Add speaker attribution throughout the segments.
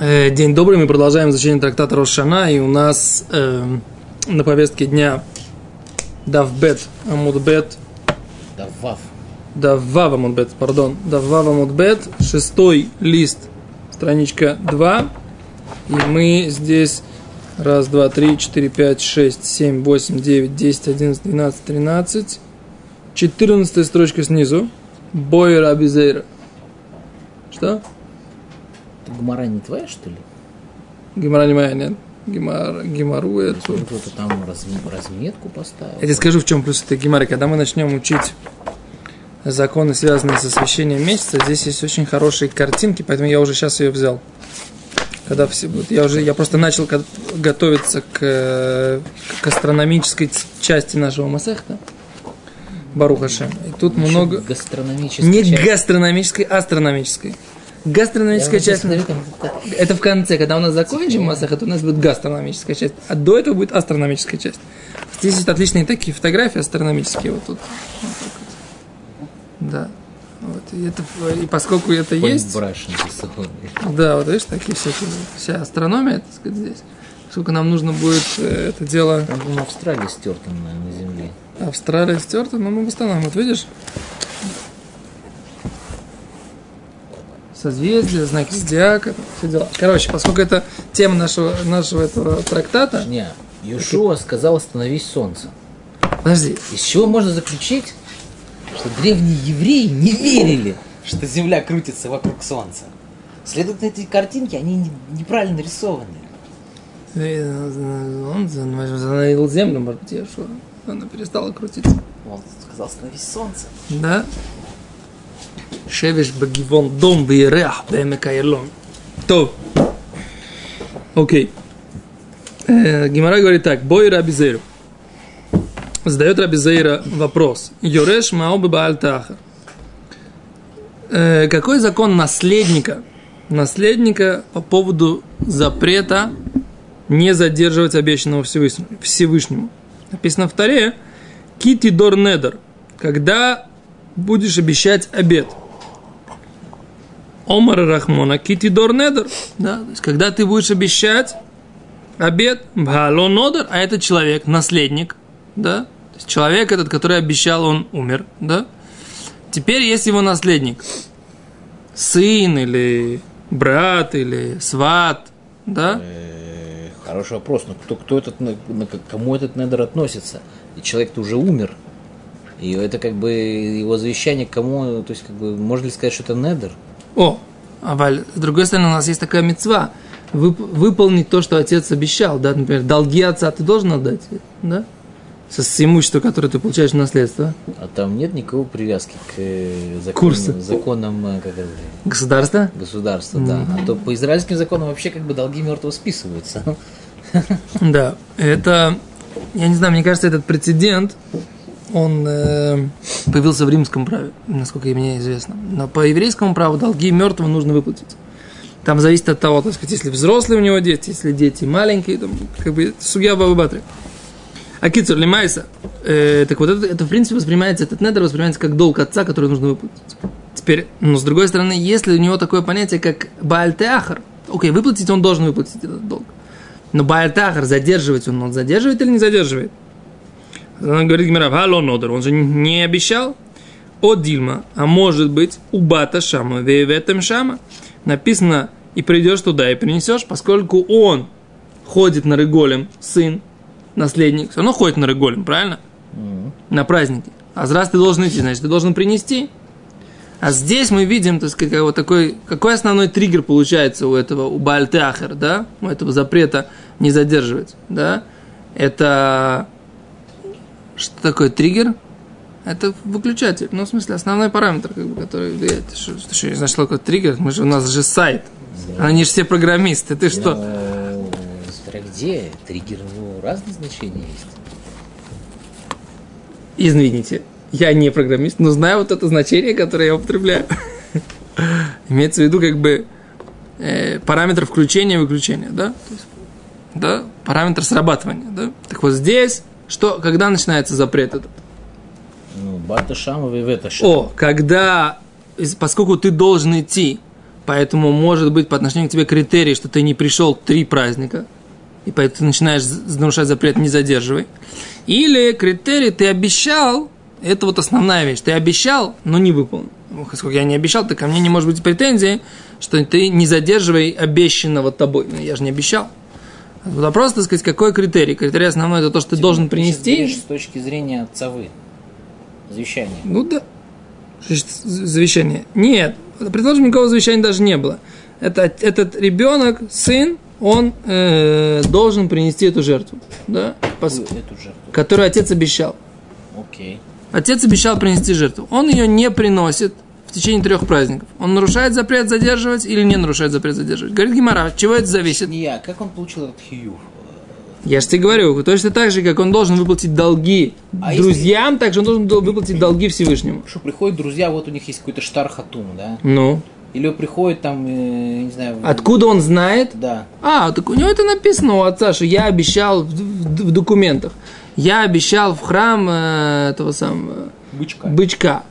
Speaker 1: Э, День добрый, мы продолжаем изучение трактата Рошана, и у нас э, на повестке дня Давбет Амудбет,
Speaker 2: Давав.
Speaker 1: Давав Амудбет, пардон, Давав Амудбет, шестой лист, страничка 2, и мы здесь раз, два, три, четыре, пять, шесть, семь, восемь, девять, десять, одиннадцать, двенадцать, тринадцать, четырнадцатая строчка снизу, Бойер Абизейра. Что?
Speaker 2: Это Гумара не твоя, что ли?
Speaker 1: Гемора не моя, нет. Гемору это...
Speaker 2: Смотрю, Кто-то там разм- разметку поставил.
Speaker 1: Я тебе скажу, в чем плюс этой геморы. Когда мы начнем учить законы, связанные с освещением месяца, здесь есть очень хорошие картинки, поэтому я уже сейчас ее взял. Когда все будут. Я уже, я просто начал готовиться к, к астрономической части нашего Масехта. Барухашем. И тут
Speaker 2: Еще
Speaker 1: много...
Speaker 2: Гастрономическая
Speaker 1: Не
Speaker 2: часть.
Speaker 1: гастрономической, а астрономической. Гастрономическая часть...
Speaker 2: смотрю,
Speaker 1: Это в конце, когда у нас закончим Масахат, у нас будет гастрономическая часть, а до этого будет астрономическая часть. Здесь есть отличные такие фотографии астрономические вот тут. Вот так вот. Да. Вот. И, это, и поскольку это
Speaker 2: Point
Speaker 1: есть,
Speaker 2: нарисованный.
Speaker 1: да, вот видишь, такие всякие, вся астрономия, так сказать, здесь. Сколько нам нужно будет э, это дело
Speaker 2: Там, по-моему, Австралия стерта на, на земле.
Speaker 1: Австралия стерта, но мы восстановим. Вот видишь? Созвездие, знаки зодиака, все дела. Короче, поскольку это тема нашего, нашего этого трактата,
Speaker 2: Не, Юшуа сказал остановись солнце.
Speaker 1: подожди,
Speaker 2: Из чего можно заключить, что древние евреи не верили, что Земля крутится вокруг Солнца. Следовательно, эти картинки, они не- неправильно нарисованы.
Speaker 1: э, он занавил землю, может быть, что, она перестала крутиться.
Speaker 2: Он сказал остановись солнце.
Speaker 1: Да? Шевиш багивон дом вирех бемекаелон. То. Окей. Гимара говорит так. Бой Раби Зейру. Задает Раби Зейра вопрос. Йореш маобы баальтаха. Э, Какой закон наследника? Наследника по поводу запрета не задерживать обещанного Всевышнему. Всевышнему. Написано в Таре. Кити дор недер. Когда будешь обещать обед. Омар Рахмона Кити дор недер. Да, то есть, когда ты будешь обещать обед, Бхало нодер, а этот человек, наследник, да, то есть человек этот, который обещал, он умер, да. Теперь есть его наследник, сын или брат или сват, да.
Speaker 2: Э, Хороший вопрос. Но кто, кто этот, кому этот недер относится? И человек-то уже умер. И это как бы его завещание кому, то есть как бы можно ли сказать, что это недер?
Speaker 1: О, а Валь, с другой стороны, у нас есть такая мецва выполнить то, что отец обещал, да, например, долги отца ты должен отдать, да, со с имущества, которое ты получаешь в наследство,
Speaker 2: А там нет никакой привязки к э, законам, законам э, как это,
Speaker 1: государство.
Speaker 2: государства, да. А то по израильским законам вообще как бы долги мертвого списываются.
Speaker 1: Да, это, я не знаю, мне кажется, этот прецедент, он э, появился в римском праве, насколько мне известно. Но по еврейскому праву долги мертвого нужно выплатить. Там зависит от того, так сказать, если взрослые у него дети, если дети маленькие, там, как бы, судья Бабабатри. А Кицур Лимайса, э, так вот это, это, в принципе, воспринимается, этот недер воспринимается как долг отца, который нужно выплатить. Теперь, но с другой стороны, если у него такое понятие, как Баальтеахар, окей, выплатить он должен выплатить этот долг. Но Баальтахар задерживать он, он задерживает или не задерживает? Она говорит Гимера, Хало Нодер, он же не обещал. О Дильма, а может быть, у Бата Шама, в этом Шама. Написано, и придешь туда и принесешь, поскольку он ходит на Реголем, сын, наследник, все равно ходит на Реголем, правильно? На праздники. А раз ты должен идти, значит, ты должен принести. А здесь мы видим, так сказать, вот такой, какой основной триггер получается у этого, у Баальтеахер, да, у этого запрета не задерживать, да, это что такое триггер? Это выключатель, ну, в смысле, основной параметр, как бы, который влияет. Что, что, что значит, что такое триггер? Мы же, у нас же сайт. Они же все программисты, ты что?
Speaker 2: Ну, смотря где, триггер, ну, разные значения есть.
Speaker 1: Извините, я не программист, но знаю вот это значение, которое я употребляю. Имеется в виду как бы э, параметр включения и выключения, да? Да? Параметр срабатывания, да? Так вот здесь, что, когда начинается запрет этот?
Speaker 2: Ну, Бата Шама, Вевета Шама.
Speaker 1: О, когда, поскольку ты должен идти Поэтому может быть по отношению к тебе критерий, что ты не пришел три праздника, и поэтому ты начинаешь нарушать запрет «не задерживай». Или критерий ты обещал, это вот основная вещь, ты обещал, но не выполнил. Поскольку я не обещал, то ко мне не может быть претензии, что ты не задерживай обещанного тобой. Ну, я же не обещал. Вопрос, так сказать, какой критерий? Критерий основной это то, что ты, ты должен принести.
Speaker 2: с точки зрения отцовы. Завещание.
Speaker 1: Ну да. Завещание. Нет. Предположим, никакого завещания даже не было. Это, этот ребенок, сын, он э, должен принести эту жертву. Да?
Speaker 2: Пос... Эту жертву.
Speaker 1: Которую отец обещал.
Speaker 2: Окей.
Speaker 1: Отец обещал принести жертву. Он ее не приносит течение трех праздников. Он нарушает запрет задерживать или не нарушает запрет задерживать? Говорит Гимара, от чего это зависит?
Speaker 2: Не я, как он получил этот хиюв?
Speaker 1: Я же тебе говорю, точно так же, как он должен выплатить долги а друзьям, если... так же он должен выплатить долги Всевышнему.
Speaker 2: Что приходят друзья, вот у них есть какой-то штар хатум, да?
Speaker 1: Ну.
Speaker 2: Или приходит там, э, не знаю...
Speaker 1: Откуда он знает?
Speaker 2: Да.
Speaker 1: А, так у него это написано у отца, что я обещал в, в, в документах. Я обещал в храм э, этого самого...
Speaker 2: Бычка.
Speaker 1: Бычка.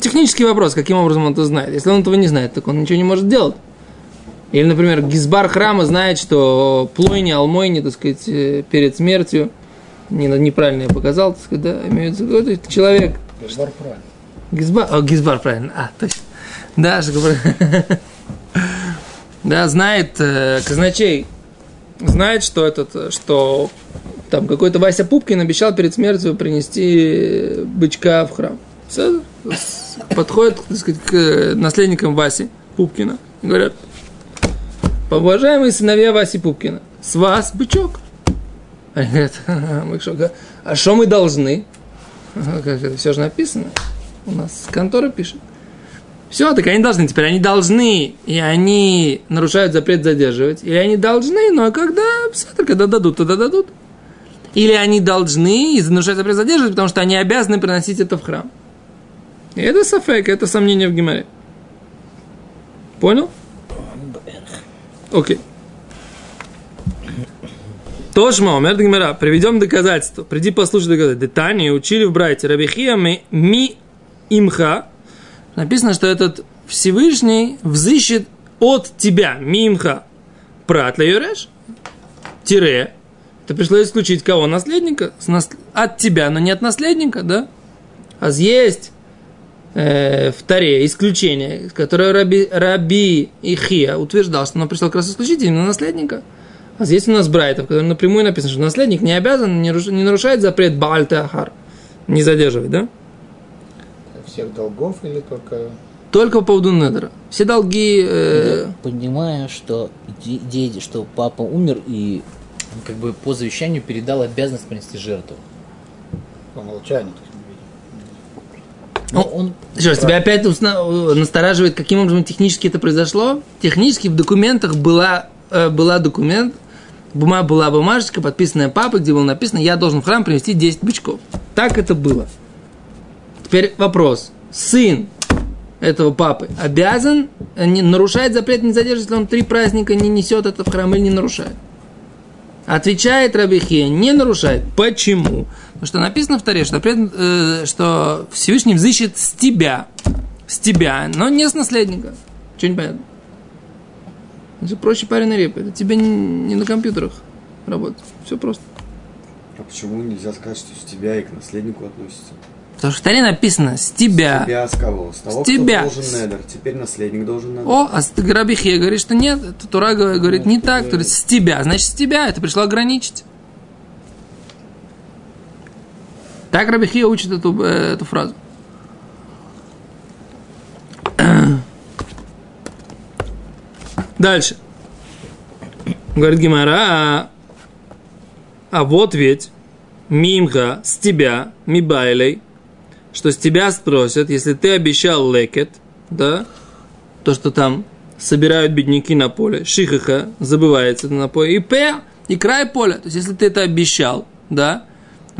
Speaker 1: Технический вопрос, каким образом он это знает. Если он этого не знает, так он ничего не может делать. Или, например, гизбар храма знает, что плойни, алмойни, так сказать, э, перед смертью, не, неправильно я показал, так сказать, да, имеется в виду, человек.
Speaker 2: Гизбар правильно.
Speaker 1: Гизбар, о, гизбар правильно, а, точно. Да, Да, знает э, казначей, знает, что этот, что там какой-то Вася Пупкин обещал перед смертью принести бычка в храм. Все, подходит, так сказать, к наследникам Васи Пупкина и говорят, Уважаемые сыновья Васи Пупкина, с вас бычок. Они говорят, мы что, а что мы должны? Все же написано. У нас контора пишет. Все, так они должны. Теперь они должны, и они нарушают запрет задерживать. Или они должны, но когда, когда дадут, тогда дадут. Или они должны и нарушают запрет задерживать, потому что они обязаны приносить это в храм. И это сафек, это сомнение в Гимаре. Понял? Окей. Тошма, Омер Гмера, приведем доказательство. Приди послушай доказательство. Детани учили в брате Рабихия ми, ми имха. Написано, что этот Всевышний взыщет от тебя, мимха, прат юреш, тире, это пришло исключить кого? Наследника? От тебя, но не от наследника, да? А есть э, в Таре исключение, которое Раби, Раби Ихия утверждал, что оно пришло как раз исключить именно наследника. А здесь у нас Брайтов, в котором напрямую написано, что наследник не обязан, не, не нарушает запрет Бааль Ахар. Не задерживать, да?
Speaker 3: Всех долгов или только...
Speaker 1: Только по поводу Недера. Все долги... Э...
Speaker 2: Я понимаю, что идея, что папа умер и как бы по завещанию передал обязанность принести жертву.
Speaker 3: По умолчанию.
Speaker 1: Ну, он... Раз, тебя опять настораживает, каким образом технически это произошло? Технически в документах была, э, была документ, бума, была бумажечка, подписанная папой, где было написано, я должен в храм принести 10 бычков. Так это было. Теперь вопрос. Сын этого папы обязан, э, не, нарушает запрет, не задерживать, если он три праздника не несет это в храм или не нарушает? Отвечает Рабихия, не нарушает. Почему? Потому что написано в Таре, что, э, что Всевышний взыщет с тебя. С тебя, но не с наследника. Что непонятно? Это проще пареной репы. Это тебе не, не на компьютерах работать. Все просто.
Speaker 3: А почему нельзя сказать, что с тебя и к наследнику относится?
Speaker 1: Потому что в Таре написано с тебя.
Speaker 3: С тебя с кого? С того,
Speaker 1: с тебя.
Speaker 3: кто должен недер. Теперь наследник должен недер.
Speaker 1: О, а Рабихе говорит, что нет. Тура говорит не так. То есть с тебя. Значит, с тебя. Это пришло ограничить. Так Рабихия учит эту, э, эту фразу. Дальше. Говорит Гимара, а, а вот ведь мимха с тебя, мибайлей, что с тебя спросят, если ты обещал лекет, да, то, что там собирают бедняки на поле, шихаха, забывается на поле, и п, и край поля. То есть, если ты это обещал, да,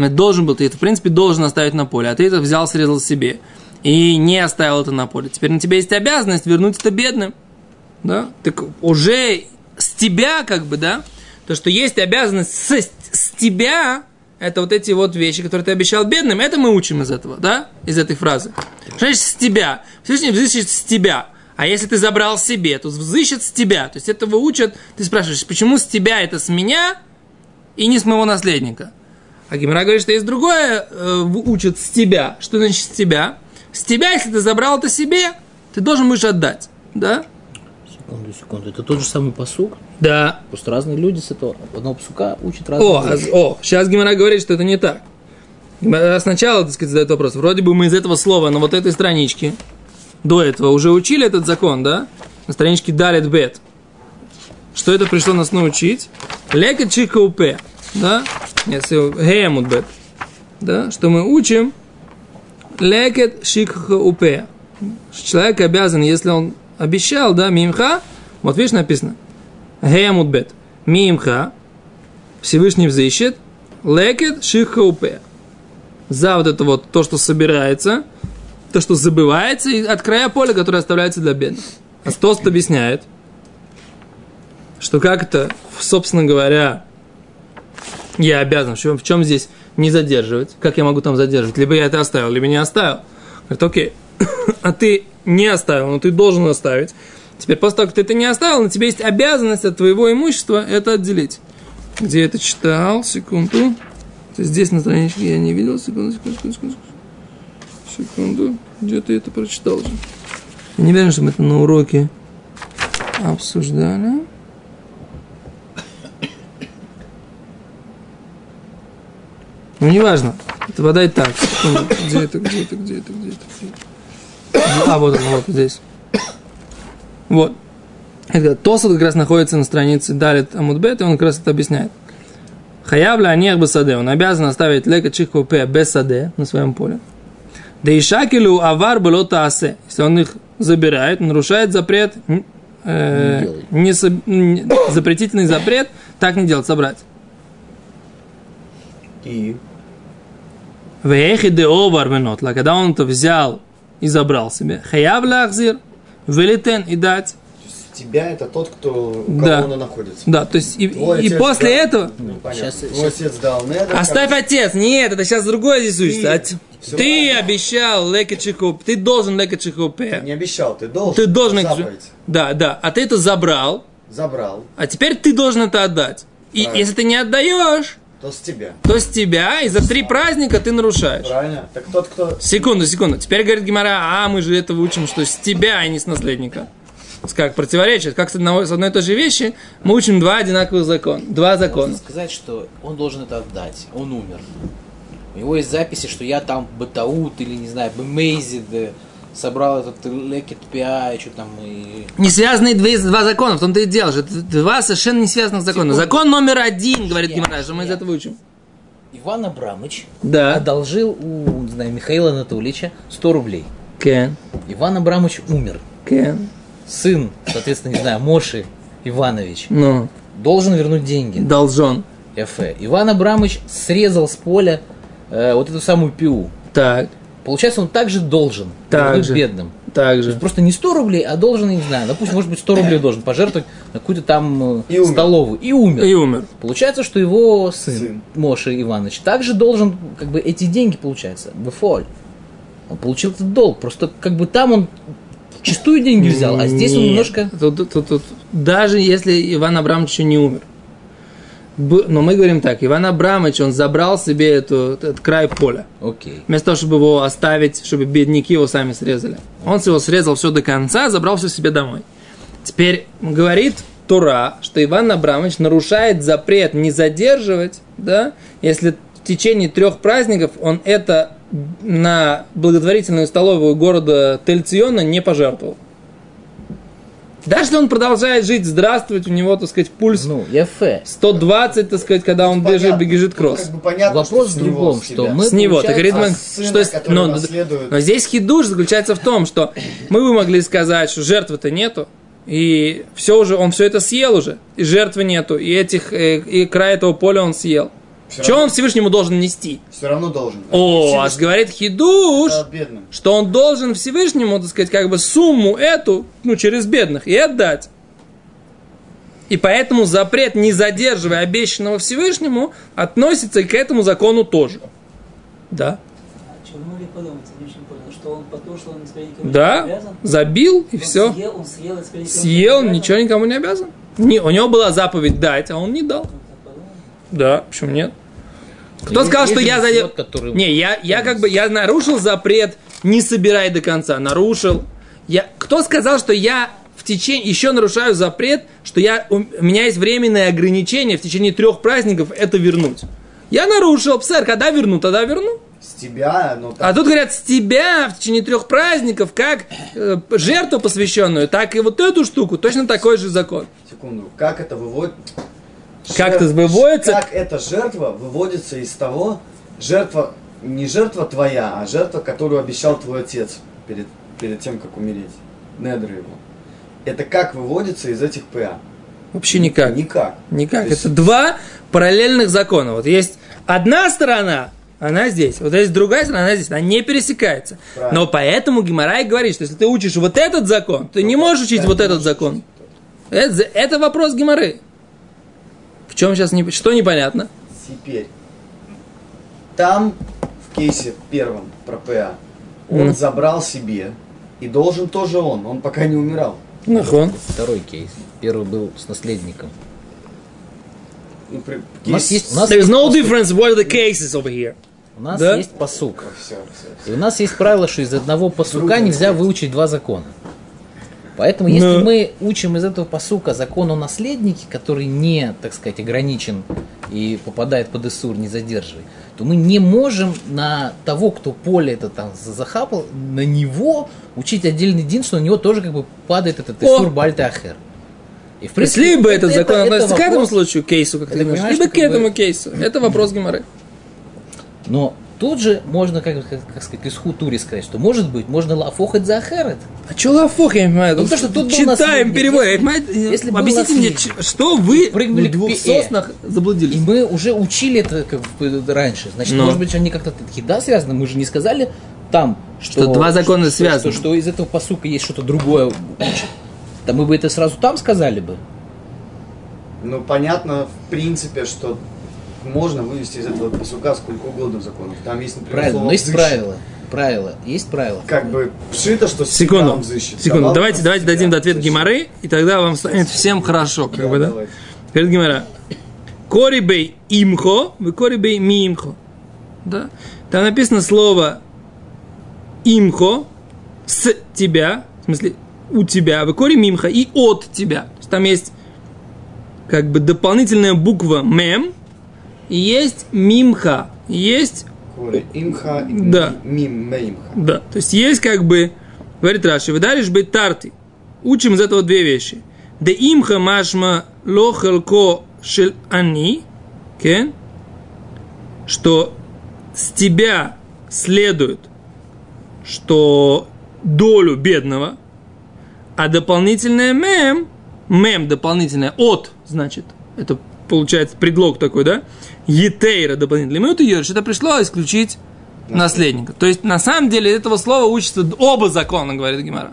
Speaker 1: должен был, ты это, в принципе, должен оставить на поле, а ты это взял, срезал себе и не оставил это на поле. Теперь на тебя есть обязанность вернуть это бедным, да, так уже с тебя, как бы, да, то, что есть обязанность с, с тебя это вот эти вот вещи, которые ты обещал бедным, это мы учим из этого, да? Из этой фразы. Значит, с тебя. Всевышний взыщет с тебя. А если ты забрал себе, то взыщет с тебя. То есть этого учат, ты спрашиваешь, почему с тебя это с меня и не с моего наследника? А Гимара говорит, что есть другое, э, учат с тебя. Что значит с тебя? С тебя, если ты забрал это себе, ты должен будешь отдать. Да?
Speaker 2: Секунду, секунду. Это тот же самый посук.
Speaker 1: Да.
Speaker 2: Просто разные люди с этого одного псука учат разные
Speaker 1: О, а- о, сейчас Гимара говорит, что это не так. Гимара Сначала, так сказать, задает вопрос. Вроде бы мы из этого слова на вот этой страничке до этого уже учили этот закон, да? На страничке Далит Бет. Что это пришло нас научить? Лекет чиха упе. Да? Нет, геямут бет. Да? Что мы учим? Лекет шикха упе. Человек обязан, если он обещал, да, мимха, вот видишь написано, геямут бет. Мимха, Всевышний взыщет, лекет шикха упе. За вот это вот, то, что собирается, то, что забывается, и от края поля, которое оставляется для бедных. А Стост объясняет, что как это, собственно говоря, я обязан, в чем, в чем здесь не задерживать, как я могу там задерживать, либо я это оставил, либо не оставил. Говорит, окей, а ты не оставил, но ты должен оставить. Теперь после того, как ты это не оставил, на тебе есть обязанность от твоего имущества это отделить. Где я это читал? Секунду. Здесь на страничке я не видел. Секунду, секунду, секунду, секунду. Секунду. Где-то я это прочитал же. Я не уверен, что мы это на уроке обсуждали. Ну, неважно. Это вода и так. Где это, где это, где это, где это, где это? А, вот он, вот здесь. Вот. Это Тосот как раз находится на странице Далит Амудбет, и он как раз это объясняет. Хаявля анех бесаде. Он обязан оставить лека чиху пе без саде на своем поле. Да и шакелю авар было таасе. Если он их забирает, нарушает запрет, э,
Speaker 2: Не
Speaker 1: не- запретительный запрет, так не делать, собрать.
Speaker 3: И
Speaker 1: Вехи де овар венотла, когда он это взял и забрал себе. Хаяв лахзир, велитен и дать.
Speaker 3: тебя это тот, кто у
Speaker 1: Да.
Speaker 3: кого оно находится.
Speaker 1: Да, то есть и,
Speaker 3: Твой
Speaker 1: и после
Speaker 3: дал-
Speaker 1: этого...
Speaker 3: Ну, понятно.
Speaker 2: Щас-
Speaker 3: Твой
Speaker 2: щас-
Speaker 3: отец дал недр.
Speaker 1: Оставь отец, нет, это сейчас другое здесь учится.
Speaker 3: Всё
Speaker 1: Ты обещал лекачикуп, ты должен лекачикуп.
Speaker 3: как- Не обещал, ты должен.
Speaker 1: Ты должен...
Speaker 3: Заповедь.
Speaker 1: Да, да, а ты это забрал,
Speaker 3: Забрал,
Speaker 1: а теперь ты должен это отдать. И
Speaker 3: Правильно.
Speaker 1: если ты не отдаешь,
Speaker 3: то с тебя.
Speaker 1: то с тебя, и за три праздника ты нарушаешь.
Speaker 3: Правильно? Так тот, кто...
Speaker 1: Секунду, секунду. Теперь говорит Гимара, а мы же это учим, что с тебя, а не с наследника. Как противоречит, как с одного- с одной и той же вещи мы учим два одинаковых закона. Два
Speaker 2: Можно
Speaker 1: закона.
Speaker 2: сказать, что он должен это отдать. Он умер. У него есть записи, что я там Батаут или, не знаю, Бемейзид э, собрал этот лекет пиа, и что там, и...
Speaker 1: Не связанные два, два закона, в том-то и дело, это два совершенно не связанных закона.
Speaker 2: Секунду.
Speaker 1: Закон номер один, говорит Гимара, что мы из этого учим.
Speaker 2: Иван Абрамыч
Speaker 1: Да.
Speaker 2: одолжил у, не знаю, Михаила Анатольевича 100 рублей.
Speaker 1: Кен,
Speaker 2: Иван Абрамович умер.
Speaker 1: Кен.
Speaker 2: Сын, соответственно, не знаю, Моши Иванович,
Speaker 1: Ну,
Speaker 2: должен вернуть деньги.
Speaker 1: должен.
Speaker 2: Эфе. Иван Абрамович срезал с поля э, вот эту самую пиу.
Speaker 1: Так,
Speaker 2: Получается, он также должен
Speaker 1: Так
Speaker 2: вернуть
Speaker 1: же.
Speaker 2: бедным.
Speaker 1: так
Speaker 2: То есть
Speaker 1: же.
Speaker 2: просто не 100 рублей, а должен, я не знаю, допустим, может быть, 100 рублей должен пожертвовать на какую-то там э,
Speaker 3: И умер.
Speaker 2: столовую. И умер.
Speaker 1: И умер.
Speaker 2: Получается, что его сын,
Speaker 3: Сын.
Speaker 2: Моша Иванович, также должен, как бы, эти деньги, получается, бефоль. Он получил этот долг. Просто, как бы, там он чистую деньги взял, а здесь он
Speaker 1: Нет.
Speaker 2: немножко...
Speaker 1: Тут- тут- тут- тут. Даже если Иван Абрамович еще не умер. Но мы говорим так, Иван Абрамович, он забрал себе эту, этот край поля.
Speaker 2: Окей.
Speaker 1: Вместо того, чтобы его оставить, чтобы бедняки его сами срезали. Он его срезал все до конца, забрал все себе домой. Теперь говорит Тура, что Иван Абрамович нарушает запрет не задерживать, да, если в течение трех праздников он это на благотворительную столовую города Тельциона не пожертвовал. Даже если он продолжает жить, здравствовать, у него, так сказать, пульс
Speaker 2: Ну, Ефе.
Speaker 1: 120, так сказать, когда он бежит,
Speaker 3: Понятно.
Speaker 1: бежит кросс.
Speaker 3: Как бы понятно,
Speaker 2: Вопрос
Speaker 3: что
Speaker 2: в другом, что мы-
Speaker 1: С него. Так
Speaker 3: а сына,
Speaker 1: что но,
Speaker 3: наследует-
Speaker 1: но здесь хидуш заключается в том, что мы бы могли сказать, что жертвы-то нету, и все уже, он все это съел уже, и жертвы нету, и этих, э, и край этого поля он съел.
Speaker 3: Всё
Speaker 1: Что
Speaker 3: равно-
Speaker 1: он Всевышнему должен нести?
Speaker 3: Все равно должен.
Speaker 1: О,
Speaker 3: Всевышний
Speaker 1: аж говорит хидуш,
Speaker 3: бедным.
Speaker 1: что он должен Всевышнему, так сказать, как бы сумму эту, ну, через бедных, и отдать. И поэтому запрет, не задерживая обещанного Всевышнему, относится и к этому закону тоже. Да?
Speaker 4: Что вы могли подумать? Я не очень понял, что что он потушил, он никому не
Speaker 1: Да,
Speaker 4: обязан?
Speaker 1: забил и
Speaker 4: Он
Speaker 1: все.
Speaker 4: Съел, он съел, и не
Speaker 1: Съел, никому не обязан. Не, у него была заповедь дать, а он не дал.
Speaker 4: Так.
Speaker 1: Да, почему нет? Кто
Speaker 2: Есть-
Speaker 1: сказал, что я
Speaker 2: же
Speaker 1: за...
Speaker 2: слот, который-
Speaker 1: Не, я, я как бы, я нарушил запрет, не собирай до конца, нарушил. Я... Кто сказал, что я в течение, еще нарушаю запрет, что я, у меня есть временное ограничение в течение трех праздников это вернуть? Я нарушил, сэр, когда верну, тогда верну.
Speaker 3: С тебя, ну,
Speaker 1: А тут говорят, с тебя в течение трех праздников, как э, жертву посвященную, так и вот эту штуку, точно такой же закон.
Speaker 3: секунду, как это выводит?
Speaker 1: Как это выводится?
Speaker 3: Как эта жертва выводится из того, жертва, не жертва твоя, а жертва, которую обещал твой отец перед, перед тем, как умереть. Недр его. Это как выводится из этих ПА?
Speaker 1: Вообще никак.
Speaker 3: Никак.
Speaker 1: Никак.
Speaker 3: То есть-
Speaker 1: Это два параллельных закона. Вот есть одна сторона, она здесь. Вот есть другая сторона, она здесь. Она не пересекается.
Speaker 3: Правильно.
Speaker 1: Но поэтому Гимарай говорит, что если ты учишь вот этот закон, ты не
Speaker 3: Ну,
Speaker 1: можешь учить вот
Speaker 3: не
Speaker 1: этот закон. Это, это вопрос Гимары. В чем сейчас не, что непонятно?
Speaker 3: Теперь. Там, в кейсе первом про ПА, он
Speaker 1: Мгм.
Speaker 3: забрал себе, и должен тоже он, он пока не умирал.
Speaker 1: Нахон.
Speaker 2: Второй кейс. Первый был с наследником.
Speaker 3: Ну, при-
Speaker 2: У нас есть, у нас
Speaker 1: There's
Speaker 2: есть
Speaker 1: no
Speaker 2: посук.
Speaker 1: difference what are the cases over here.
Speaker 2: У нас
Speaker 1: Да?
Speaker 2: есть посук.
Speaker 3: Всё, всё,
Speaker 2: И у нас есть правило, что из одного посука
Speaker 3: Трудно
Speaker 2: нельзя выучить два закона. Поэтому, если
Speaker 1: Но-
Speaker 2: мы учим из этого посука закон о наследнике, который не, так сказать, ограничен и попадает под Исур, не задерживай, то мы не можем на того, кто поле это там захапал, на него учить отдельный дин, что на него тоже как бы падает этот
Speaker 1: О!
Speaker 2: Исур Бальта Ахер. И, в
Speaker 1: Если либо этот закон относится к этому случаю, кейсу, как ты
Speaker 2: Это,
Speaker 1: говоришь,
Speaker 2: понимаешь,
Speaker 1: либо к
Speaker 2: как бы-
Speaker 1: этому кейсу. Это вопрос Гимары.
Speaker 2: Но тут же можно, как, как, как сказать, из хутури сказать, что может быть, можно лафохать за Ахерет.
Speaker 1: А что лафох, я не понимаю?
Speaker 2: Ну, то, что тут
Speaker 1: Читаем, переводим.
Speaker 2: Если-
Speaker 1: Объясните мне, что вы
Speaker 2: Прыгнули
Speaker 1: в двух
Speaker 2: пе-
Speaker 1: соснах заблудились?
Speaker 2: И мы уже учили это как раньше. Значит,
Speaker 1: Ну.
Speaker 2: может быть, они как-то такие, да, связаны. Мы же не сказали там, что,
Speaker 1: Что два закона
Speaker 2: что-
Speaker 1: связаны.
Speaker 2: Что, что из этого посука есть что-то другое. Да мы бы это сразу там сказали бы.
Speaker 3: Ну, понятно, в принципе, что можно вывести из этого посука сколько угодно законов. Там есть, например,
Speaker 2: Правильно,
Speaker 3: слово
Speaker 2: но есть правила. Правила. Есть правила.
Speaker 3: Как бы вшито, что
Speaker 1: Секунду,
Speaker 3: он взыщет.
Speaker 1: секунду. Давайте, давайте дадим ответ. Гимары, и тогда вам станет всем хорошо, как
Speaker 3: Да,
Speaker 1: бы, да?
Speaker 3: давай.
Speaker 1: Перед Гимара. Корибей имхо, вы корибей мимхо. Да? Там написано слово имхо с тебя, в смысле у тебя, вы кори мимха и от тебя. То есть там есть как бы дополнительная буква мем, есть мимха, есть
Speaker 3: имха,
Speaker 1: Да.
Speaker 3: мим, меймха.
Speaker 1: да, то есть есть как бы, говорит Раши, вы даришь быть тарты. Учим из этого две вещи. Де имха машма лохалко шель ани, кен, что с тебя следует, что долю бедного, а дополнительное мем, мем дополнительное от, значит, это получается предлог такой, да, етейра дополнительный, это ерш, это пришло исключить наследника. То есть, на самом деле, этого слова учатся оба закона, говорит Гимара.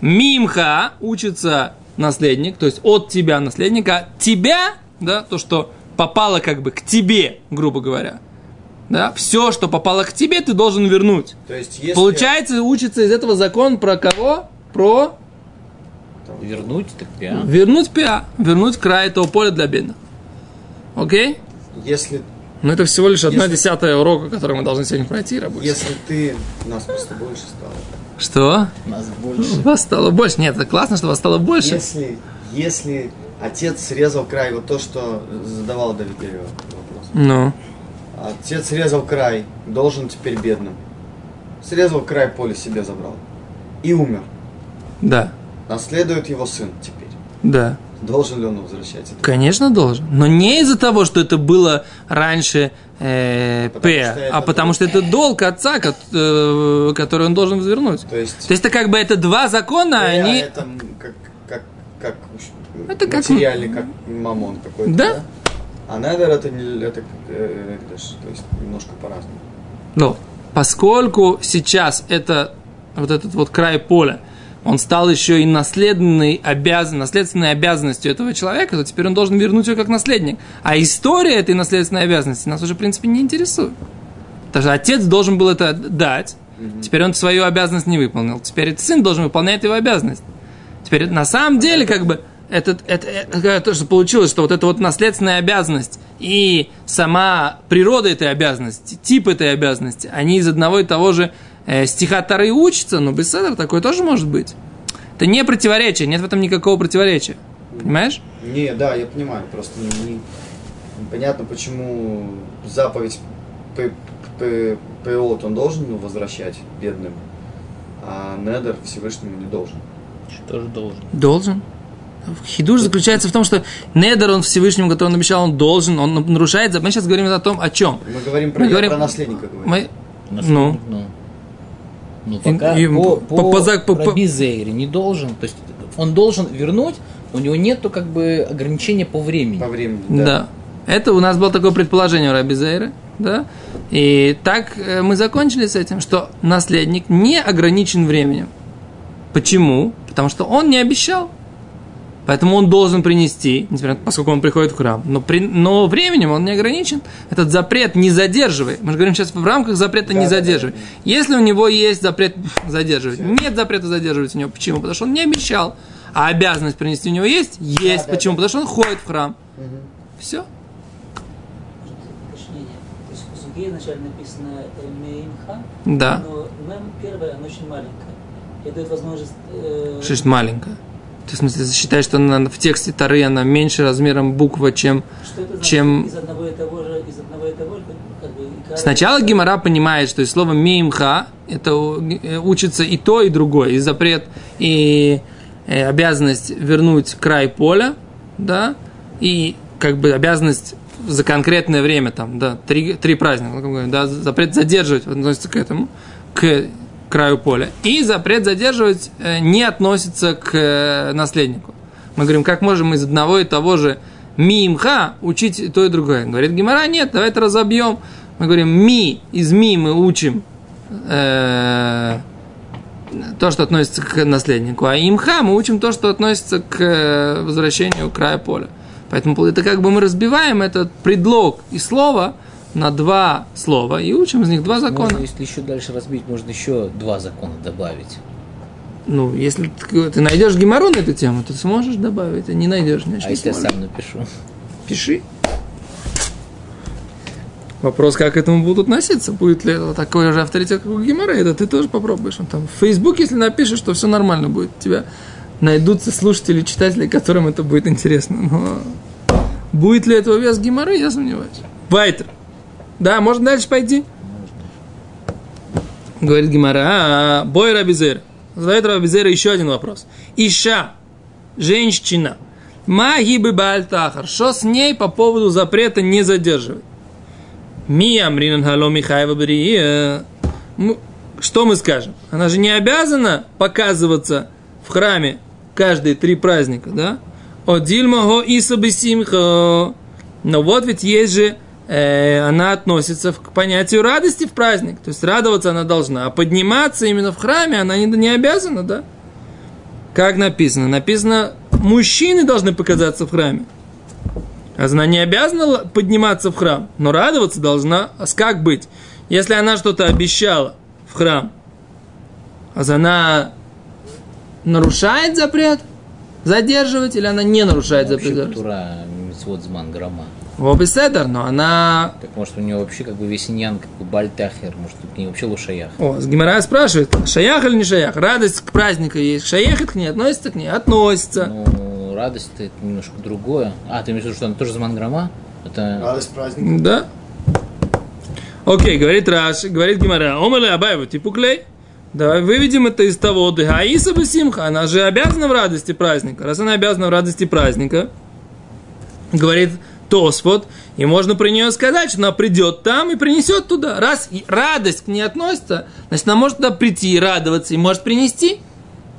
Speaker 1: Мимха учится наследник, то есть от тебя наследника, тебя, да, то, что попало как бы к тебе, грубо говоря, да, все, что попало к тебе, ты должен вернуть.
Speaker 3: То есть, если...
Speaker 1: Получается, учится из этого закон про кого? Про
Speaker 2: Вернуть, так пиа.
Speaker 1: вернуть пиа, вернуть край этого поля для бедных. Окей?
Speaker 3: Если,
Speaker 1: Но это всего лишь одна
Speaker 3: Если-
Speaker 1: десятая урока, который мы должны сегодня пройти, рабочий.
Speaker 3: если ты... Нас просто больше стало.
Speaker 1: Что?
Speaker 2: Нас больше.
Speaker 1: Вас стало больше. Нет, это классно, что вас стало больше.
Speaker 3: Если, если отец срезал край, вот то, что задавал Давид Дерева вопрос.
Speaker 1: Ну.
Speaker 3: Отец срезал край, должен теперь бедным. Срезал край поля себе забрал. И умер.
Speaker 1: Да.
Speaker 3: Наследует его сын теперь.
Speaker 1: Да.
Speaker 3: Должен ли он возвращать это?
Speaker 1: Конечно, должен. Но не из-за того, что это было раньше э,
Speaker 3: Потому
Speaker 1: П,
Speaker 3: это
Speaker 1: а потому
Speaker 3: долг.
Speaker 1: что это долг отца, э, который он должен вернуть.
Speaker 3: То есть,
Speaker 1: То есть это как бы это два закона,
Speaker 3: П,
Speaker 1: они...
Speaker 3: это м, как, как, как
Speaker 1: Это как
Speaker 3: материальный, как мамон какой-то.
Speaker 1: Да.
Speaker 3: А недер это не это э, экдеш, то есть немножко по-разному.
Speaker 1: Но поскольку сейчас это вот этот вот край поля, он стал еще и наследной обязан, наследственной обязанностью этого человека, то теперь он должен вернуть ее как наследник. А история этой наследственной обязанности нас уже, в принципе, не интересует. Потому что отец должен был это дать, Теперь он свою обязанность не выполнил. Теперь этот сын должен выполнять его обязанность. Теперь на самом деле, как бы, этот, это, это, то, что получилось, что вот эта вот наследственная обязанность и сама природа этой обязанности, тип этой обязанности, они из одного и того же э, стиха Тары учатся, но без седра такое тоже может быть. Это не противоречие, нет в этом никакого противоречия. Понимаешь?
Speaker 3: Не, да, я понимаю, просто не, не- непонятно, почему заповедь Пеот он должен ну, возвращать бедным, а Недер Всевышнему не должен.
Speaker 2: Что же должен?
Speaker 1: Должен. Хидуш заключается в том, что Недер, он Всевышнему, который он обещал, он должен, он нарушает. Мы сейчас говорим о том, о чем.
Speaker 3: Мы говорим про,
Speaker 1: Мы говорим-
Speaker 3: про наследника. Говорим.
Speaker 1: Мы,
Speaker 2: Наследник, ну. Ну, пока
Speaker 1: И-
Speaker 2: по,
Speaker 1: по-
Speaker 2: по,
Speaker 1: по по- по-
Speaker 2: Раби Зейре не должен. То есть он должен вернуть, у него нету как бы ограничения по времени.
Speaker 3: По времени,
Speaker 1: да.
Speaker 3: да.
Speaker 1: Это у нас было такое предположение у Раби Зейра, да. И так э, мы закончили с этим, что наследник не ограничен временем. Почему? Потому что он не обещал. Поэтому он должен принести, несмотря поскольку он приходит в храм. Но, при- но временем он не ограничен. Этот запрет не задерживай. Мы же говорим сейчас в рамках запрета не
Speaker 3: Да, да,
Speaker 1: задерживай.
Speaker 3: да.
Speaker 1: Если у него есть запрет задерживать, нет запрета задерживать у него. Почему? Потому что он не обещал. А обязанность принести у него есть? Есть.
Speaker 3: да,
Speaker 1: Почему?
Speaker 3: да.
Speaker 1: Потому что он ходит в храм.
Speaker 3: Мгм.
Speaker 1: Все.
Speaker 4: Уточнение. То есть в Суге изначально написано э, Меимха,
Speaker 1: Да.
Speaker 4: но мем первая, она очень маленькая. И дает возможность... э,
Speaker 1: Что значит маленькая? В смысле считаешь, что она в тексте Тары она меньше размером буква, чем...
Speaker 4: что
Speaker 1: чем-
Speaker 4: Из одного и того же, из одного и того же, как бы... и каждый-
Speaker 1: Сначала Гимара понимает, что из слова меймха это э, учится и то, и другое. И запрет, и э, обязанность вернуть край поля, да, и как бы обязанность за конкретное время, там, да, три, три праздника, да, запрет задерживать относится к этому, к краю поля. И запрет задерживать э, не относится к э, наследнику. Мы говорим, как можем из одного и того же мимха учить то и другое. Говорит Гимара, нет, давай это разобьем. Мы говорим, ми, из ми мы учим э, то, что относится к наследнику, а имха мы учим то, что относится к э, возвращению края поля. Поэтому это как бы мы разбиваем этот предлог и слово на два слова и учим из них два закона.
Speaker 2: Можно, если еще дальше разбить, можно еще два закона добавить.
Speaker 1: Ну, если ты ты найдешь геморрой на эту тему, то сможешь добавить, а не найдешь, значит,
Speaker 2: А если я
Speaker 1: сможешь.
Speaker 2: сам напишу?
Speaker 1: Пиши. Вопрос, как к этому будут относиться. Будет ли это такой же авторитет, как у Гимара, это ты тоже попробуешь. Он там в Facebook, если напишешь, то все нормально будет. У тебя найдутся слушатели, читатели, которым это будет интересно. Но будет ли этого вес Гимары, я сомневаюсь. Вайтер. Да, можно дальше пойти? Говорит Гимара, а, бой Рабизер. Задает Рабизера еще один вопрос. Иша, женщина, Магибы Бальтахар. Что с ней по поводу запрета не задерживать? Ми Амринан Хало Михаева Что мы скажем? Она же не обязана показываться в храме каждые три праздника, да? О Дильмаго Исабы Симхо. Но вот ведь есть же, э, она относится к понятию радости в праздник. То есть радоваться она должна. А подниматься именно в храме она не, не обязана, да? Как написано? Написано, мужчины должны показаться в храме. А она не обязана подниматься в храм, но радоваться должна. А как быть? Если она что-то обещала в храм, а она нарушает запрет задерживать, или она не нарушает запрет?
Speaker 2: Тура Митцвот Зман Грома.
Speaker 1: О, беседер, но она...
Speaker 2: Так может у него вообще как бы весь иньян как бы бальтахер, может к ней вообще лошаях.
Speaker 1: О, с Гимара спрашивает, шаях или не шаях? Радость к празднику есть. Шаях это к ней относится к ней? Относится.
Speaker 2: Ну, радость это немножко другое. А, ты имеешь в виду, что она тоже Зман Грома? Это
Speaker 3: Радость праздника.
Speaker 1: Да. Окей, говорит Раш, говорит Гимара, омале абаева типу клей. Давай выведем это из того, Аиса Басимха, она же обязана в радости праздника. Раз она обязана в радости праздника, говорит Тосфот, и можно про нее сказать, что она придет там и принесет туда. Раз радость к ней относится, значит, она может туда прийти и радоваться, и может принести.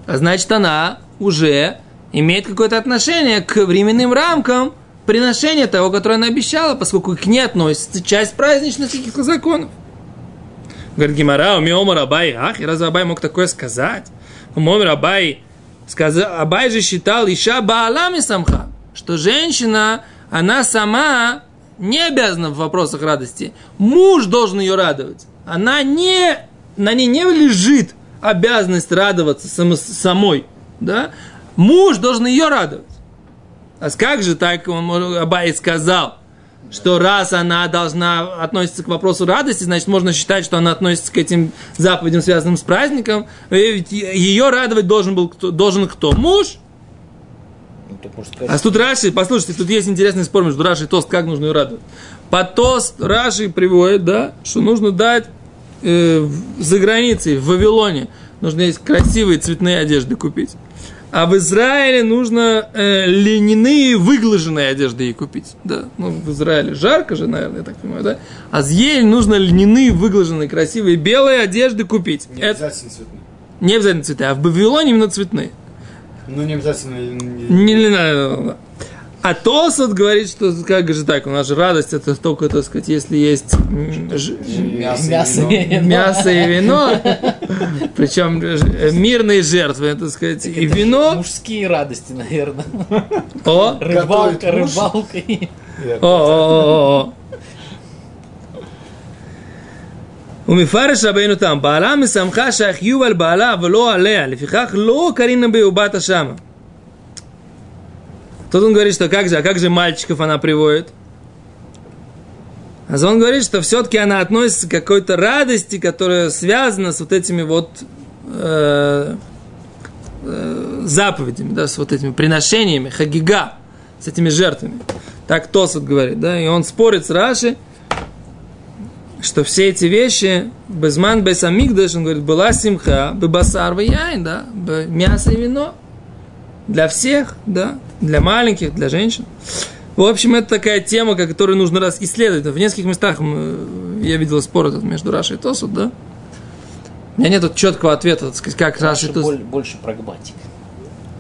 Speaker 1: А значит, она уже имеет какое-то отношение к временным рамкам приношения того, которое она обещала, поскольку к ней относится часть праздничных каких-то законов. Говорит Гимара, у меня Омар Абай, ах, и разве Абай мог такое сказать? Омар Абай, сказал, Абай же считал Иша Баалами Самха, что женщина, она сама не обязана в вопросах радости. Муж должен ее радовать. Она не на ней не лежит обязанность радоваться само- самой, да, муж должен ее радовать. А как же так он Абай сказал, что раз она должна относиться к вопросу радости, значит, можно считать, что она относится к этим заповедям, связанным с праздником. Ее радовать должен был кто, должен кто? Муж.
Speaker 2: Так можно сказать,
Speaker 1: А тут Раши, послушайте, тут есть интересный спор между Раши и Тост, как нужно ее радовать. Под Тост Раши приводит, да, что нужно дать э, за границей, в Вавилоне, нужно есть красивые цветные одежды купить. А в Израиле нужно э, льняные выглаженные одежды ей купить. Да, ну, в Израиле жарко же, наверное, я так понимаю, да? А с ей нужно льняные выглаженные красивые белые одежды купить.
Speaker 3: Не
Speaker 1: Это
Speaker 3: обязательно цветные.
Speaker 1: не обязательно цветные, а в Вавилоне именно цветные.
Speaker 3: Ну, не обязательно...
Speaker 1: Не, не надо. А Тосот говорит, что как же так, у нас же радость это только, так сказать, если есть ж-
Speaker 3: Мясо,
Speaker 2: мясо
Speaker 3: и вино.
Speaker 1: мясо и вино, причем мирные жертвы, так сказать, и вино.
Speaker 2: Мужские радости, наверное.
Speaker 1: О,
Speaker 2: Рыбалка, рыбалка.
Speaker 1: о, о, о, о. ומפרש רבינו תם, בעלה משמחה שהחיוב על בעלה ולא עליה, לפיכך לא קרינה ביובתה שמה. Тут он говорит, что как же, а как же мальчиков она приводит? А он говорит, что все-таки она относится к какой-то радости, которая связана с вот этими вот э, э, заповедями, да, с вот этими приношениями, хагига, с этими жертвами. Так Тосот говорит, да, и он спорит с Раши, что все эти вещи, безман без амигдаш, он говорит, была симха, бебасар яйн, да, мясо и вино. Для всех, да, для маленьких, для женщин. В общем, это такая тема, которую нужно раз исследовать. В нескольких местах мы- я видел спор этот между Рашей и Тосут, да. У меня нет четкого ответа, так сказать, как Раши и
Speaker 2: Больше,
Speaker 1: Тосут.
Speaker 2: боль- больше прагматик.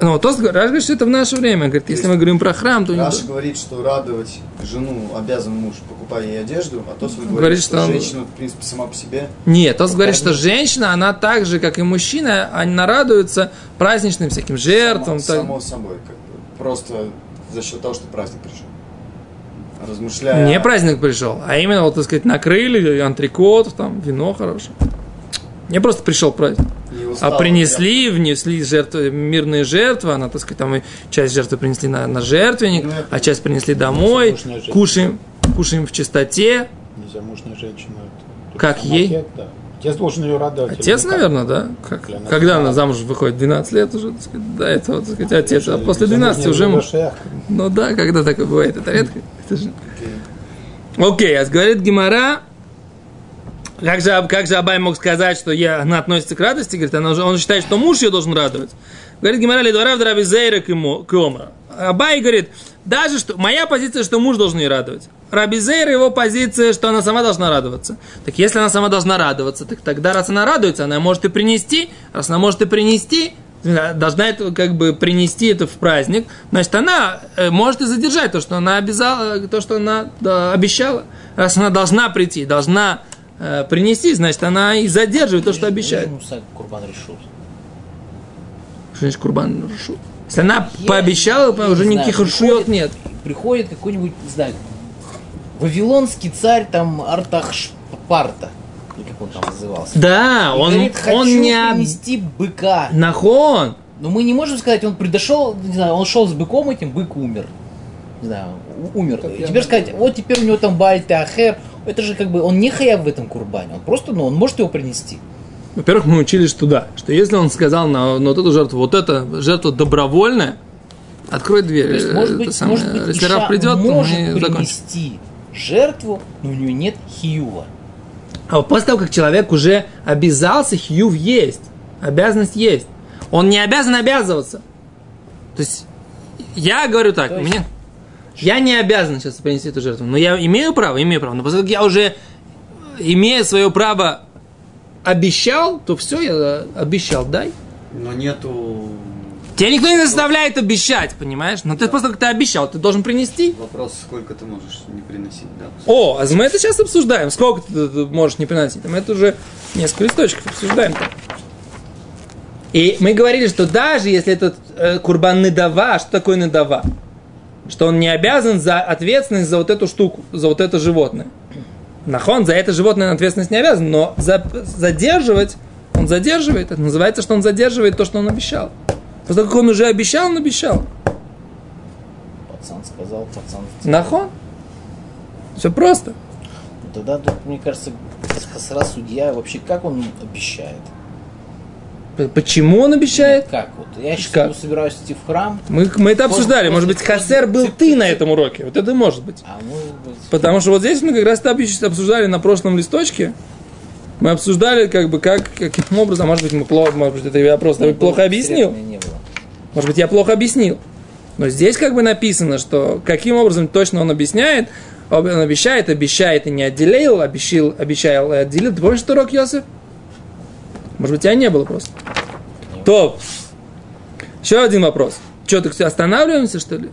Speaker 1: Ну, Тос говорит, Раш говорит, что это в наше время. Говорит, если мы говорим про храм, то... не-
Speaker 3: Раша говорит, что радовать жену обязан муж, покупая ей одежду, а то вы
Speaker 1: Говорит,
Speaker 3: говорите,
Speaker 1: что
Speaker 3: что,
Speaker 1: он-
Speaker 3: женщина, в принципе, сама по себе.
Speaker 1: Нет, Тос говорит, что женщина, она так же, как и мужчина, она радуется праздничным всяким жертвам.
Speaker 3: само,
Speaker 1: так-
Speaker 3: само собой, как бы, просто за счет того, что праздник пришел. Размышляя...
Speaker 1: Не праздник пришел, а именно, вот, так сказать, накрыли антрикот, там, вино хорошее. Не просто пришел праздник, а принесли, внесли жертвы, мирные жертвы, она, так сказать, там и часть жертвы принесли на, на жертвенник,
Speaker 3: Ну,
Speaker 1: а часть принесли домой, кушаем, кушаем в чистоте.
Speaker 5: Незамужняя женщина. это
Speaker 1: Как ей?
Speaker 5: отец, да. Отец должен ее радовать.
Speaker 1: Отец, наверное, да? Как-
Speaker 5: Для
Speaker 1: когда
Speaker 5: да.
Speaker 1: она замуж выходит? 12 лет уже, так сказать, до этого, так сказать, отец. А после 12
Speaker 5: Незамужняя
Speaker 1: уже...
Speaker 5: душах.
Speaker 1: Ну да, когда такое бывает, это редко. Это же- Окей, а говорит Гимара, как же, как же Абай мог сказать, что я, она относится к радости? Говорит, она, он считает, что муж ее должен радовать. Говорит Гимара, лидвара в драби зейра киомра. Абай говорит, даже что, моя позиция, что муж должен ее радовать. Раби Зейр, его позиция, что она сама должна радоваться. Так если она сама должна радоваться, так тогда, раз она радуется, она может и принести, раз она может и принести, должна это как бы принести это в праздник, значит, она э, может и задержать то, что она обязала, то, что она да, обещала. Раз она должна прийти, должна принести, значит, она и задерживает то, что обещает.
Speaker 2: Ну, Курбан.
Speaker 1: Что значит Курбан Рушу? Если она
Speaker 2: Я-
Speaker 1: пообещала,
Speaker 2: я
Speaker 1: уже
Speaker 2: не
Speaker 1: никаких
Speaker 2: приходит-
Speaker 1: нет.
Speaker 2: Приходит какой-нибудь, не знаю, вавилонский царь там Артахшпарта, или как он там назывался.
Speaker 1: Да,
Speaker 2: И
Speaker 1: он,
Speaker 2: говорит, хочу
Speaker 1: он не...
Speaker 2: принести быка.
Speaker 1: Нахон.
Speaker 2: Но мы не можем сказать, он придошел, не знаю, он шел с быком этим, бык умер. Не знаю, умер.
Speaker 5: Я
Speaker 2: теперь
Speaker 5: могу.
Speaker 2: сказать, вот теперь у него там Бальте Ахер. Это же как бы, он не хаяв в этом курбане. Он просто, ну, он может его принести.
Speaker 1: Во-первых, мы учились туда, что если он сказал на, на вот эту жертву, вот эта жертва добровольная, открой дверь.
Speaker 2: То есть,
Speaker 1: э,
Speaker 2: может
Speaker 1: это
Speaker 2: быть,
Speaker 1: самое,
Speaker 2: может быть,
Speaker 1: если придет,
Speaker 2: может
Speaker 1: мы закончим.
Speaker 2: принести жертву, но у нее нет хиюва.
Speaker 1: А вот после того, как человек уже обязался, хьюв есть, обязанность есть. Он не обязан обязываться. То есть, я говорю так,
Speaker 2: То есть-
Speaker 1: мне, я не обязан сейчас принести эту жертву, но я имею право, имею право. Но поскольку я уже, имея свое право, обещал, то все, я обещал, дай.
Speaker 3: Но нету...
Speaker 1: Тебя никто не заставляет обещать, понимаешь? Но ты просто как ты обещал, ты должен принести.
Speaker 3: Вопрос, сколько ты можешь не приносить, да?
Speaker 1: О, а мы это сейчас обсуждаем. Сколько ты, ты можешь не приносить? Мы это уже несколько листочков обсуждаем. -то. И мы говорили, что даже если этот э, курбан недава, что такое недава? Что он не обязан за ответственность за вот эту штуку, за вот это животное. Нахон, за это животное ответственность не обязан, но за, задерживать, он задерживает. Это называется, что он задерживает то, что он обещал. После того, как он уже обещал, он обещал.
Speaker 2: Пацан сказал, пацан.
Speaker 1: Нахон. Все просто.
Speaker 2: Тогда, мне кажется, Хасра судья вообще как он обещает?
Speaker 1: Почему он обещает?
Speaker 2: Как вот? Я сейчас
Speaker 1: Как?
Speaker 2: собираюсь идти в храм,
Speaker 1: Мы, мы это обсуждали. Может быть, Хасер был ты на этом уроке. Вот это может быть.
Speaker 2: а может быть...
Speaker 1: Потому что вот здесь мы как раз обсуждали на прошлом листочке. Мы обсуждали, как бы, как, каким образом, может быть, мы плохо, может быть, это я просто плохо объяснил. Может быть, я плохо объяснил. Но здесь как бы написано, что каким образом точно он объясняет, он обещает, обещает и не отделил, обещал, обещал и отделил. Ты помнишь, что урок, Йосиф? Может быть, тебя не было просто. То. Еще один вопрос. Что, так все, останавливаемся, что ли?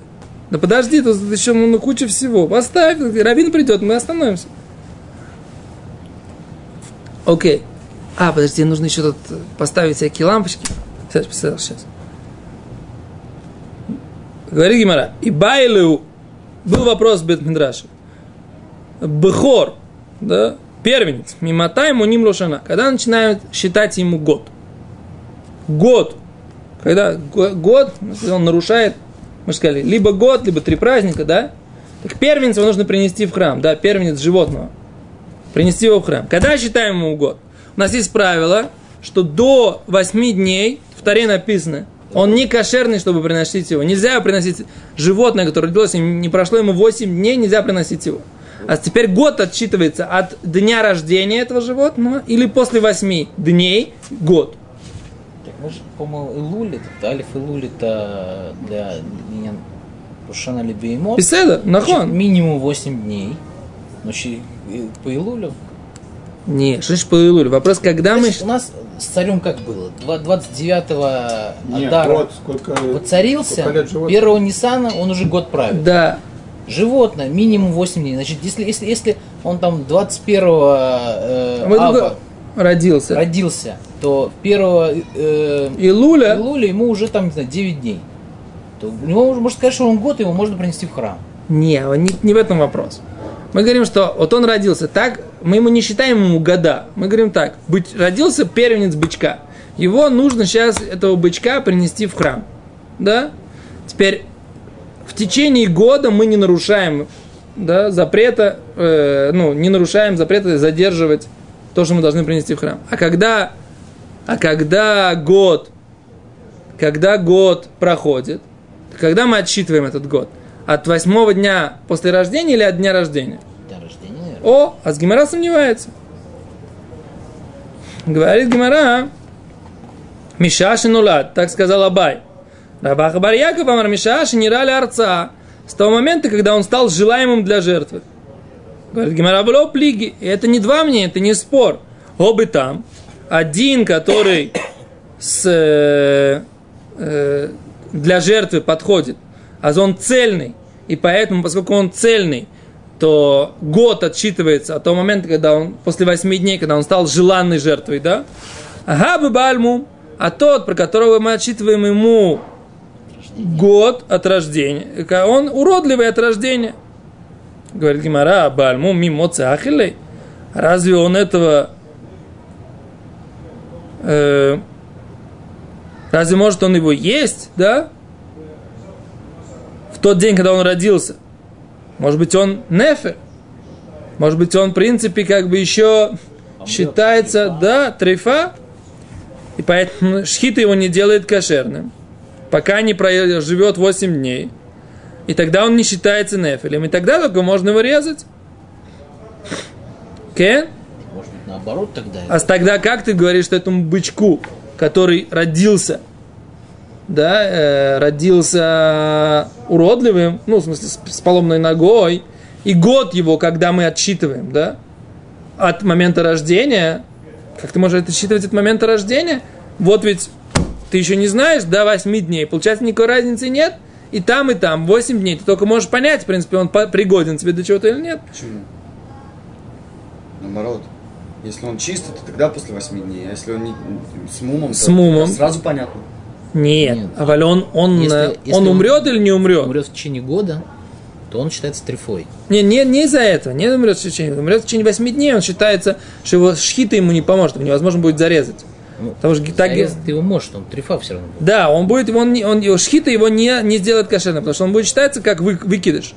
Speaker 1: Да подожди, тут еще ну, куча всего. Поставь, Равин придет, мы остановимся. Окей. А, подожди, нужно еще тут поставить всякие лампочки. Сейчас, сейчас, сейчас. Говорит Гимара. И Байлю был вопрос Бет Мидраша. Бехор, да, первенец, мимота ему ним лошана. Когда начинают считать ему год. Год. Когда го- год, он нарушает, мы сказали, либо год, либо три праздника, да? Так первенца нужно принести в храм, да, первенец животного. Принести его в храм. Когда считаем ему год? У нас есть правило, что до 8 дней, в Таре написано, он не кошерный, чтобы приносить его. Нельзя приносить животное, которое родилось, и не прошло ему 8 дней, нельзя приносить его. А теперь год отсчитывается от дня рождения этого животного или после 8 дней год.
Speaker 2: Так мы же, по-моему, Илуль, это Алиф Илуль это для меня Рушана Лебеймот.
Speaker 1: Беседа, нахон.
Speaker 2: Минимум 8 дней. Щи- и по Илулю.
Speaker 1: Не, что по Илулю? Вопрос, когда мы...
Speaker 2: Значит, у нас с царем как было? Два- 29-го
Speaker 5: Нет,
Speaker 2: Адара
Speaker 5: год, сколько...
Speaker 2: воцарился,
Speaker 5: сколько лет животному?
Speaker 2: первого Ниссана он уже год правит.
Speaker 1: Да,
Speaker 2: Животное минимум 8 дней. Значит, если, если, если он там 21-го э,
Speaker 1: только родился.
Speaker 2: родился, то 1 э,
Speaker 1: Илуля,
Speaker 2: Илуля ему уже там, не знаю, 9 дней. То у него можно сказать, что он год, его можно принести в храм.
Speaker 1: Не, не, не в этом вопрос. Мы говорим, что вот он родился так, мы ему не считаем ему года. Мы говорим так, быть, родился первенец бычка. Его нужно сейчас, этого бычка, принести в храм. Да? Теперь в течение года мы не нарушаем да, запрета, э, ну, не нарушаем запрета задерживать то, что мы должны принести в храм. А когда, а когда год, когда год проходит, когда мы отсчитываем этот год? От восьмого дня после рождения или от дня рождения?
Speaker 2: День рождения, наверное.
Speaker 1: О, а с Гимара сомневается. Говорит Гимара, Мишаши нулад, так сказал Абай. Рабаха Бар Яков Амар Мишаши не рали арца. С того момента, когда он стал желаемым для жертвы. Говорит Гимара, было плиги. Это не два мнения, это не спор. Обы там. Один, который с, э, э, для жертвы подходит, а он цельный. И поэтому, поскольку он цельный, то год отсчитывается от того момента, когда он, после восьми дней, когда он стал желанной жертвой, да? Ага, бальму, а тот, про которого мы отсчитываем ему год от рождения, он уродливый от рождения. Говорит Гимара, бальму мимо цахилей. Разве он этого... э, разве может он его есть, да? В тот день, когда он родился. Может быть, он нефер. Может быть, он, в принципе, как бы еще считается, да, трефа. И поэтому шхита его не делает кошерным. Пока не проживет 8 дней. И тогда он не считается нефелем. И тогда только можно его резать. Кен?
Speaker 2: Может быть, наоборот тогда.
Speaker 1: А тогда как ты говоришь, что этому бычку, который родился, да, э, родился уродливым, ну, в смысле, с, с поломной ногой, и год его, когда мы отсчитываем, да, от момента рождения, как ты можешь отсчитывать от момента рождения? Вот ведь ты еще не знаешь, до 8 дней, получается, никакой разницы нет, и там, и там, 8 дней, ты только можешь понять, в принципе, он пригоден тебе до чего-то или нет.
Speaker 3: Почему? Наоборот. Если он чистый, то тогда после 8 дней. А если он не, с мумом,
Speaker 1: С
Speaker 3: то
Speaker 1: мумом.
Speaker 3: сразу понятно.
Speaker 1: Нет,
Speaker 2: Нет.
Speaker 1: а он, он,
Speaker 2: Если- если
Speaker 1: он
Speaker 2: он
Speaker 1: умрет или не умрет?
Speaker 2: Умрет в течение года. то он считается трефой.
Speaker 1: Не, не, не из-за этого, не умрет в течение, умрет в течение 8 дней, он считается, что его шхита ему не поможет, его невозможно будет зарезать.
Speaker 2: Ну,
Speaker 1: Потому что так,
Speaker 2: зарезать ты его можешь, он трефа все равно будет.
Speaker 1: да, он будет, он, он, его шхита его не, не сделает кошерным, потому что он будет считаться как вы, выкидыш.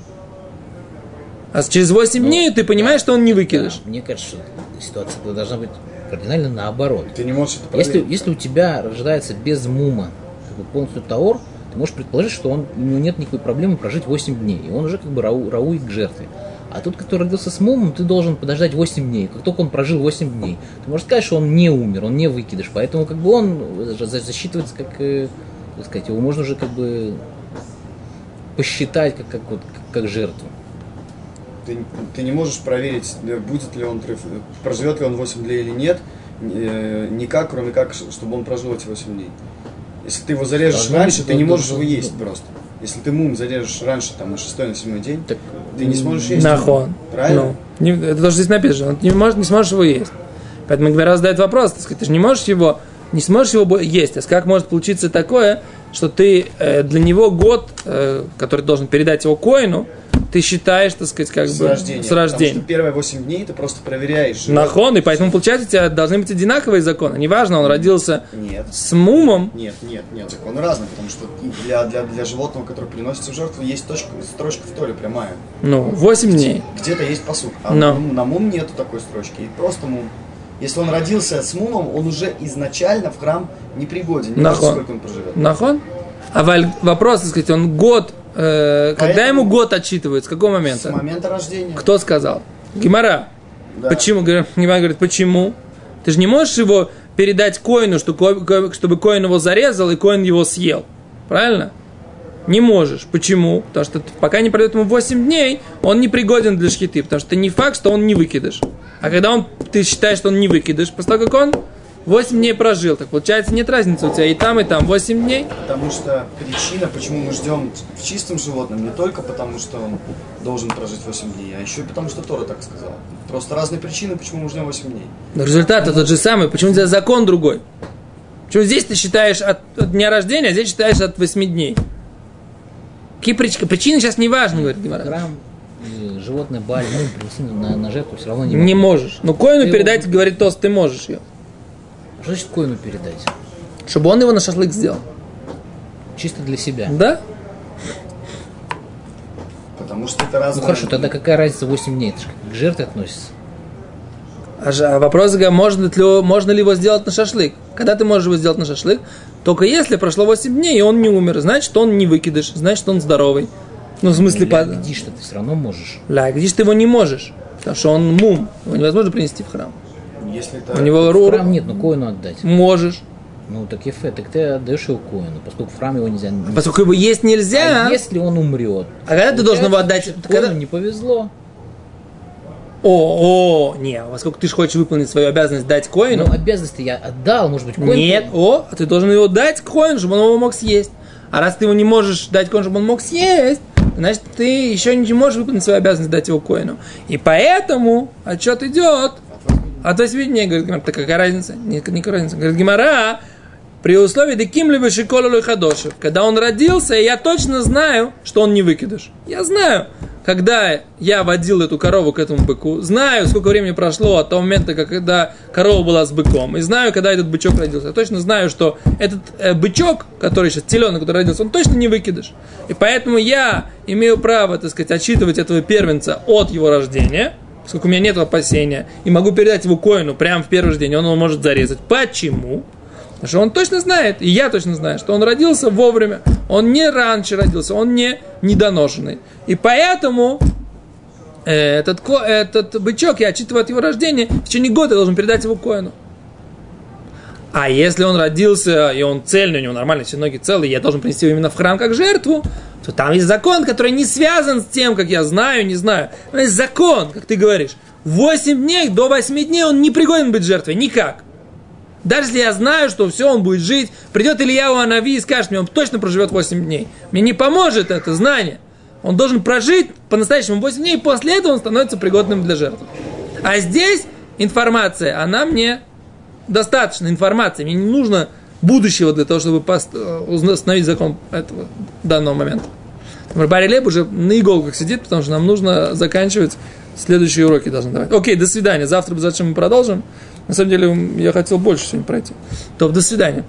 Speaker 1: А через 8
Speaker 2: Ну,
Speaker 1: дней ты понимаешь, что он не выкидыш.
Speaker 2: Да, мне кажется, что ситуация должна быть кардинально наоборот.
Speaker 3: Ты не можешь это
Speaker 2: Если, если у тебя рождается без мума как бы полностью таор, ты можешь предположить, что он, у него нет никакой проблемы прожить 8 дней. И он уже как бы рау, рауит к жертве. А тот, который родился с мумом, ты должен подождать 8 дней. Как только он прожил 8 дней, ты можешь сказать, что он не умер, он не выкидыш. Поэтому как бы он за- засчитывается как, э, как сказать, его можно уже как бы посчитать как, как, вот, как, как жертву.
Speaker 3: Ты, ты не можешь проверить, э, будет ли он э, проживет ли он 8 дней или нет, э, никак, кроме как, чтобы он прожил эти 8 дней. Если ты его зарежешь
Speaker 2: Должно
Speaker 3: раньше, ты не можешь его есть просто. Если ты мум зарежешь раньше, там, на шестой, на седьмой день,
Speaker 2: Так,
Speaker 3: ты не сможешь есть.
Speaker 1: Нахон.
Speaker 3: Правильно?
Speaker 1: Ну, не- это тоже здесь написано. Он не, может, не сможешь его есть. Поэтому Гмара задает вопрос, так сказать, ты же не можешь его, не сможешь его есть. А как может получиться такое, что ты э, для него год, э, который должен передать его коину, ты считаешь, так сказать, как
Speaker 3: С
Speaker 1: бы
Speaker 3: рождения.
Speaker 1: с
Speaker 3: Потому
Speaker 1: рождения.
Speaker 3: что первые 8 дней ты просто проверяешь. живот.
Speaker 1: Нахон, и поэтому, получается, у тебя должны быть одинаковые законы. Неважно, он родился
Speaker 3: Нет.
Speaker 1: с мумом,
Speaker 3: Нет, нет, нет, законы разные, потому что для, для, для животного, которое приносится в жертву, есть точка, строчка в Торе прямая.
Speaker 1: ну, 8 дней.
Speaker 3: Где-то есть посуд, а
Speaker 1: Но.
Speaker 3: на, на мум нету такой строчки, и просто мум. Если он родился с мумом, он уже изначально в храм не пригоден, не важно,
Speaker 1: Нахон.
Speaker 3: сколько он проживет.
Speaker 1: Нахон? А валь- вопрос, так сказать, он год, э, когда
Speaker 3: Поэтому-
Speaker 1: ему год отчитывают, с какого
Speaker 3: С
Speaker 1: момента?
Speaker 3: момента рождения.
Speaker 1: Кто сказал? Гимара.
Speaker 3: Да.
Speaker 1: Почему? Гимара говорит, почему? Ты же не можешь его передать коину, что ко- ко- чтобы коин его зарезал и коин его съел. Правильно? Не можешь. Почему? Потому что пока не пройдет ему 8 дней, он не пригоден для шхиты. Потому что не факт, что он не выкидыш. А когда он, ты считаешь, что он не выкидыш, после того, как он 8 дней прожил, так получается нет разницы у тебя и там, и там 8 дней.
Speaker 3: Потому что причина, почему мы ждем в чистом животном, не только потому, что он должен прожить 8 дней, а еще и потому, что Тора так сказала. Просто разные причины, почему мы ждем 8 дней.
Speaker 1: Но результат тот же самый. Почему здесь закон другой? Почему здесь ты считаешь от, от дня рождения, а здесь считаешь от 8 дней? Какие причины? Причины сейчас не важны, говорит Гимара.
Speaker 2: Храм, животное баль, ну, принести на, на жертву все равно не,
Speaker 1: Не можешь. Ну, коину
Speaker 2: Ты
Speaker 1: передать,
Speaker 2: его-
Speaker 1: говорит Тост, ты можешь ее.
Speaker 2: Что значит коину передать?
Speaker 1: Чтобы он его на шашлык сделал.
Speaker 2: Чисто для себя.
Speaker 1: Да?
Speaker 3: Потому что это
Speaker 2: Ну
Speaker 3: разные...
Speaker 2: хорошо, тогда какая разница 8 дней? Это же к жертве относится.
Speaker 1: А, же- а вопрос, говорит, можно ли, можно ли его сделать на шашлык? Когда ты можешь его сделать на шашлык? Только если прошло 8 дней, и он не умер, значит, он не выкидыш, значит, он здоровый. Ну, в смысле, по...
Speaker 2: Глядишь, что ты все равно можешь.
Speaker 1: Ля, где ты его не можешь? Потому что он мум, его невозможно принести в храм.
Speaker 3: Если это...
Speaker 1: У него ру...
Speaker 2: храм нет, но коину отдать.
Speaker 1: Можешь.
Speaker 2: Ну так ефе, так ты отдаешь его коину, поскольку в храм его нельзя.
Speaker 1: Поскольку его есть нельзя.
Speaker 2: А если он умрет?
Speaker 1: А когда ты должен его отдать? Когда-
Speaker 2: Коину не повезло.
Speaker 1: О, о, не, поскольку ты же хочешь выполнить свою обязанность дать коину.
Speaker 2: Ну, обязанности я отдал, может быть, коин.
Speaker 1: Нет, о, а ты должен его дать коину, чтобы он его мог съесть. А раз ты его не можешь дать коину, чтобы он мог съесть, значит, ты еще не можешь выполнить свою обязанность дать его коину. И поэтому отчет идет от 8 дней. Говорит, Гимара, так какая разница? Нет, никакой разницы. Говорит, Гимара, при условии деким либо шиколу хадошев. Когда он родился, я точно знаю, что он не выкидыш. Я знаю, когда я водил эту корову к этому быку, знаю, сколько времени прошло от того момента, когда корова была с быком, и знаю, когда этот бычок родился. Я точно знаю, что этот э, бычок, который сейчас теленок, который родился, он точно не выкидыш. И поэтому я имею право, так сказать, отчитывать этого первенца от его рождения, поскольку у меня нет опасения, и могу передать его коину прямо в первый же день, он его может зарезать. Почему? Потому что он точно знает, и я точно знаю, что он родился вовремя. Он не раньше родился, он не недоношенный. И поэтому э, этот, этот бычок, я отчитываю от его рождения, в течение года я должен передать его коину. А если он родился, и он цельный, у него нормально, все ноги целые, я должен принести его именно в храм как жертву, то там есть закон, который не связан с тем, как я знаю, не знаю. Там есть закон, как ты говоришь. 8 дней, до 8 дней он не пригоден быть жертвой, никак. Даже если я знаю, что все, он будет жить, придет Илья у Анави и скажет мне, он точно проживет 8 дней. Мне не поможет это знание. Он должен прожить по-настоящему 8 дней, и после этого он становится пригодным для жертвы. А здесь информация, она мне достаточно информации. Мне не нужно будущего для того, чтобы э, установить закон этого данного момента. Барри Леб уже на иголках сидит, потому что нам нужно заканчивать следующие уроки должны давать. Окей, до свидания. Завтра зачем мы продолжим. На самом деле, я хотел больше сегодня пройти. То, до свидания.